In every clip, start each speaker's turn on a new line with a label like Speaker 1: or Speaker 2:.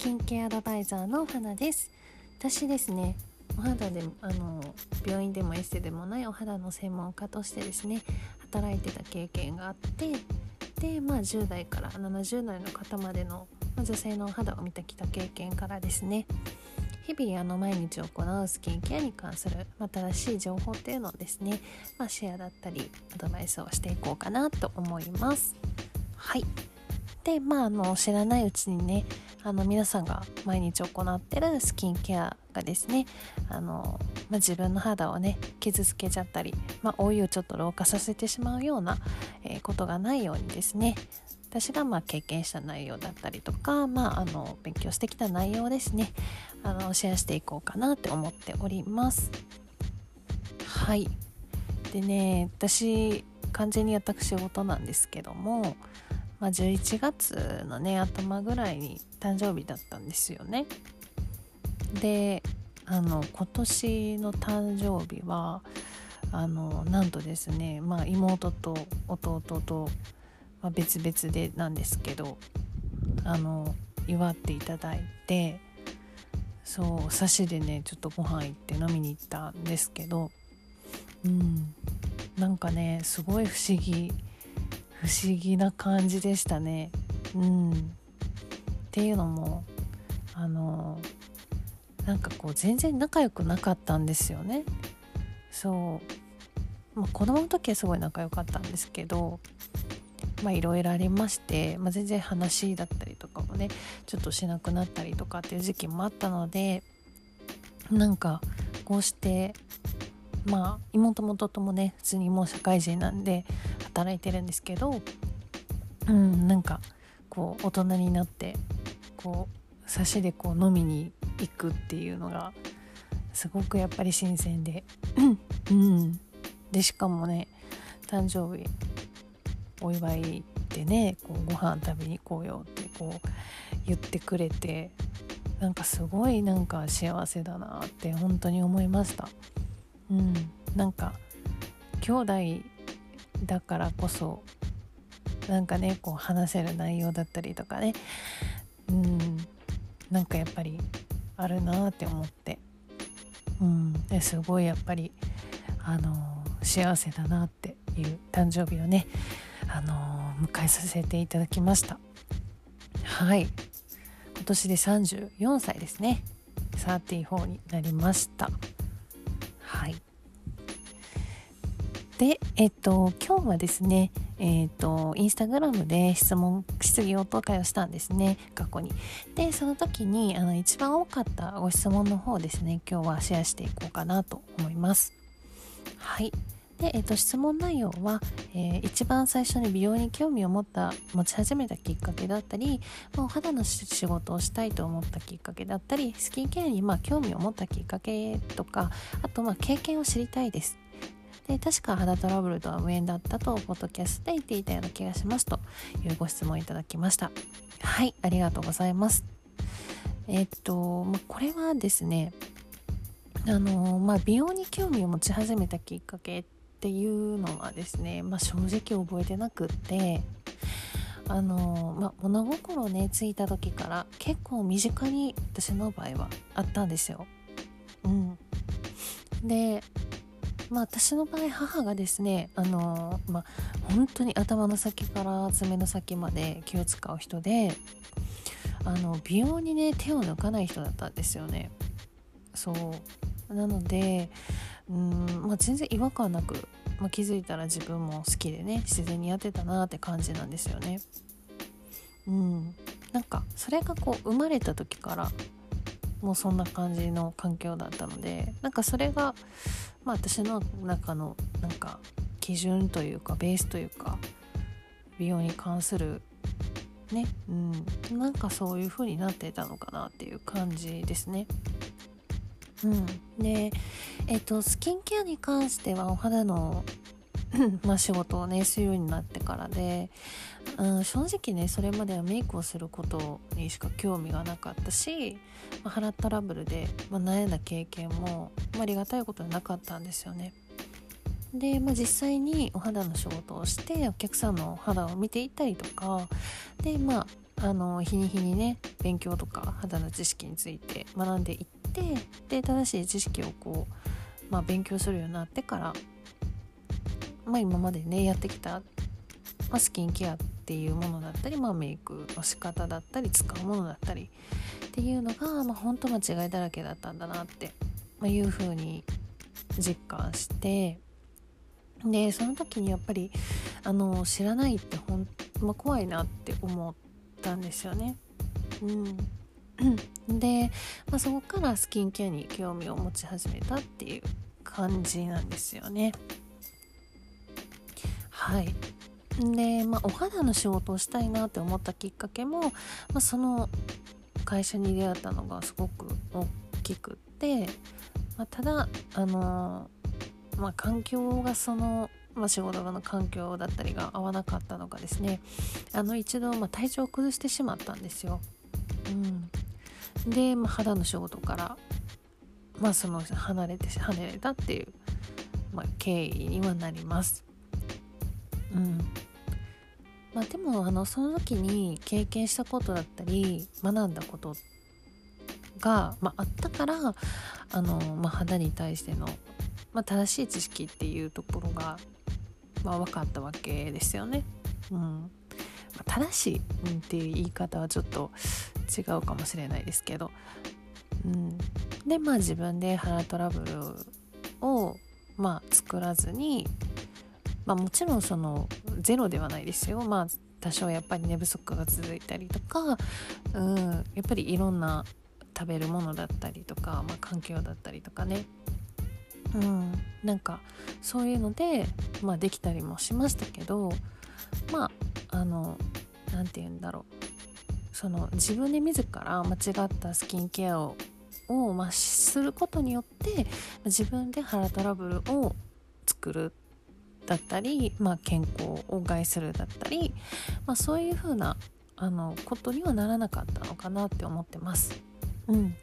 Speaker 1: キンケアアドバイザーの花です私ですねお肌であの病院でもエステでもないお肌の専門家としてですね働いてた経験があってでまあ10代から70代の方までの、まあ、女性のお肌を見てきた経験からですね日々あの毎日行うスキンケアに関する、まあ、正しい情報っていうのをですね、まあ、シェアだったりアドバイスをしていこうかなと思います。はいでまああの知らないうちにねあの皆さんが毎日行ってるスキンケアがですねあの、まあ、自分の肌をね傷つけちゃったり、まあ、お湯をちょっと老化させてしまうような、えー、ことがないようにですね私がまあ経験した内容だったりとか、まあ、あの勉強してきた内容ですねあのシェアしていこうかなって思っております。はい。でね私完全に私事なんですけどもまあ、11月のね頭ぐらいに誕生日だったんですよね。であの今年の誕生日はあのなんとですね、まあ、妹と弟と、まあ、別々でなんですけどあの祝っていただいてそう差しでねちょっとご飯行って飲みに行ったんですけどうんなんかねすごい不思議不思議な感じでしたね。うん、っていうのもあのなんかこう全然仲良くなかったんですよね。そう、まあ、子供の時はすごい仲良かったんですけどまあいろいろありまして、まあ、全然話だったりとかもねちょっとしなくなったりとかっていう時期もあったのでなんかこうしてまあ妹も弟もね普通にもう社会人なんで働いてるんですけどうんなんかこう大人になってこう差しでこう飲みに行くっていうのがすごくやっぱり新鮮でうん。でしかもね誕生日お祝いでねこうご飯食べに行こうよってこう言ってくれてなんかすごいなんか幸せだなって本当に思いました。うん。なんか兄弟だからこそなんかねこう話せる内容だったりとかね。うん。なんかやっぱりあるなって思って。うん。ですごいやっぱりあの幸せだなっていう誕生日をねあの迎えさせていただきました。はい。今年で34歳ですね。34になりました。はいで、えっと、今日はですね、えっと、インスタグラムで質問、質疑応答会をしたんですね、過去に。で、その時に、あの、一番多かったご質問の方ですね、今日はシェアしていこうかなと思います。はい。で、えっと、質問内容は、えー、一番最初に美容に興味を持った持ち始めたきっかけだったり、まあ、お肌の仕事をしたいと思ったきっかけだったりスキンケアにまあ興味を持ったきっかけとかあとまあ経験を知りたいです。で確か肌トラブルとは無縁だったとポッドキャストで言っていたような気がしますというご質問いただきました。はいありがとうございます。えっと、まこれはですねあのま、美容に興味を持ち始めたきっかけっていうのはですね、まあ、正直覚えてなくってあのまあ、物心ねついた時から結構身近に私の場合はあったんですよ。うん、でまあ私の場合母がですねあのまあ本当に頭の先から爪の先まで気を使う人であの美容にね手を抜かない人だったんですよね。そう。なのでうん、まあ、全然違和感なく、まあ、気づいたら自分も好きでね自然にやってたなって感じなんですよねうんなんかそれがこう生まれた時からもうそんな感じの環境だったのでなんかそれがまあ私の中のなんか基準というかベースというか美容に関するねうんなんかそういう風になってたのかなっていう感じですね。うん、でえっ、とスキンケアに関してはお肌のま仕事をねするようになってからで、うん、正直ねそれまではメイクをすることにしか興味がなかったし、まあ、肌トラブルで、まあ、悩んだ経験も、まあ、ありがたいことはなかったんですよね。で、まあ、実際にお肌の仕事をしてお客さんの肌を見ていったりとかでまああの日に日にね勉強とか肌の知識について学んでいってで正しい知識をこう、まあ、勉強するようになってから、まあ、今までねやってきた、まあ、スキンケアっていうものだったり、まあ、メイクの仕方だったり使うものだったりっていうのが、まあ、本当間違いだらけだったんだなってまいうふうに実感してでその時にやっぱりあの知らないってほん、まあ、怖いなって思ったんですよね。うん、で、まあ、そこからスキンケアに興味を持ち始めたっていう感じなんですよね。はいで、まあ、お肌の仕事をしたいなって思ったきっかけも、まあ、その会社に出会ったのがすごく大きくって、まあ、ただあのまあ、環境がその、まあ、仕事場の環境だったりが合わなかったのかですねあの一度、ま、体調を崩してしまったんですよ。うん、で、まあ、肌の仕事から、まあ、その離れて離れたっていう、まあ、経緯にはなります。うんまあ、でもあのその時に経験したことだったり学んだことが、まあ、あったからあの、まあ、肌に対してのまあ、正しい知識っていうところが、まあ、分かったわけですよね。うん、正しいっていう言い方はちょっと違うかもしれないですけど、うん、でまあ自分で肌トラブルを、まあ、作らずに、まあ、もちろんそのゼロではないですよ。まあ多少やっぱり寝不足が続いたりとか、うん、やっぱりいろんな食べるものだったりとか、まあ、環境だったりとかね。うん、なんかそういうので、まあ、できたりもしましたけどまああの何て言うんだろうその自分で自ら間違ったスキンケアをを、まあ、することによって自分で肌トラブルを作るだったり、まあ、健康を害するだったり、まあ、そういうふうなあのことにはならなかったのかなって思ってます。うん、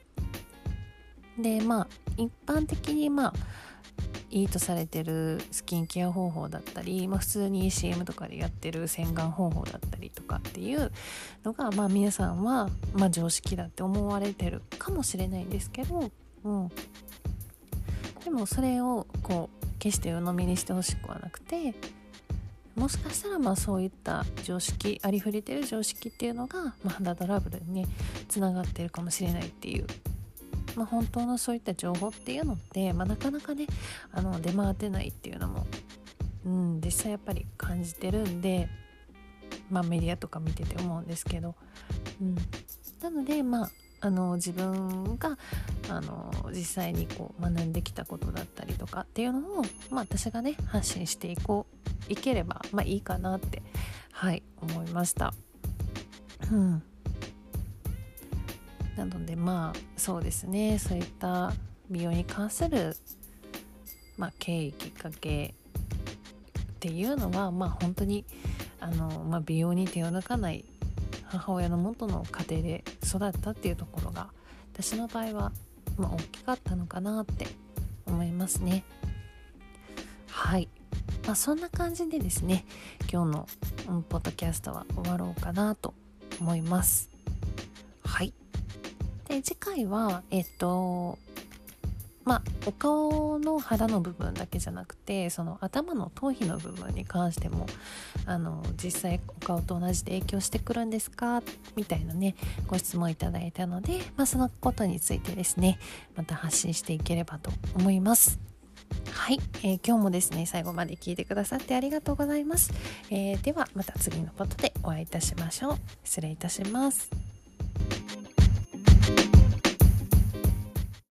Speaker 1: でまあ一般的にまあいいとされてるスキンケア方法だったり、まあ、普通に CM とかでやってる洗顔方法だったりとかっていうのが、まあ、皆さんは、まあ、常識だって思われてるかもしれないんですけど、うん、でもそれをこう決して鵜呑みにしてほしくはなくてもしかしたらまあそういった常識ありふれてる常識っていうのが、まあ、肌トラブルにねつながってるかもしれないっていうまあ、本当のそういった情報っていうのって、まあ、なかなかねあの出回ってないっていうのも、うん、実際やっぱり感じてるんで、まあ、メディアとか見てて思うんですけど、うん、なのでまああの自分があの実際にこう学んできたことだったりとかっていうのを、まあ、私がね発信していこういければ、まあ、いいかなってはい思いました。うんなのでまあそうですね。そういった美容に関する、まあ、経緯きっかけっていうのはまあ本当にあの、まあ、美容に手を抜かない母親の元の家庭で育ったっていうところが私の場合は、まあ、大きかったのかなって思いますね。はい、まあ、そんな感じでですね今日の、ポッドキャストは終わろうかなと思います。はい。で次回はえっとまあお顔の肌の部分だけじゃなくてその頭の頭皮の部分に関してもあの実際お顔と同じで影響してくるんですか？みたいなねご質問いただいたので、まあ、そのことについてですねまた発信していければと思います。はい、えー、今日もですね最後まで聞いてくださってありがとうございます、えー、ではまた次のことでお会いいたしましょう。失礼いたします。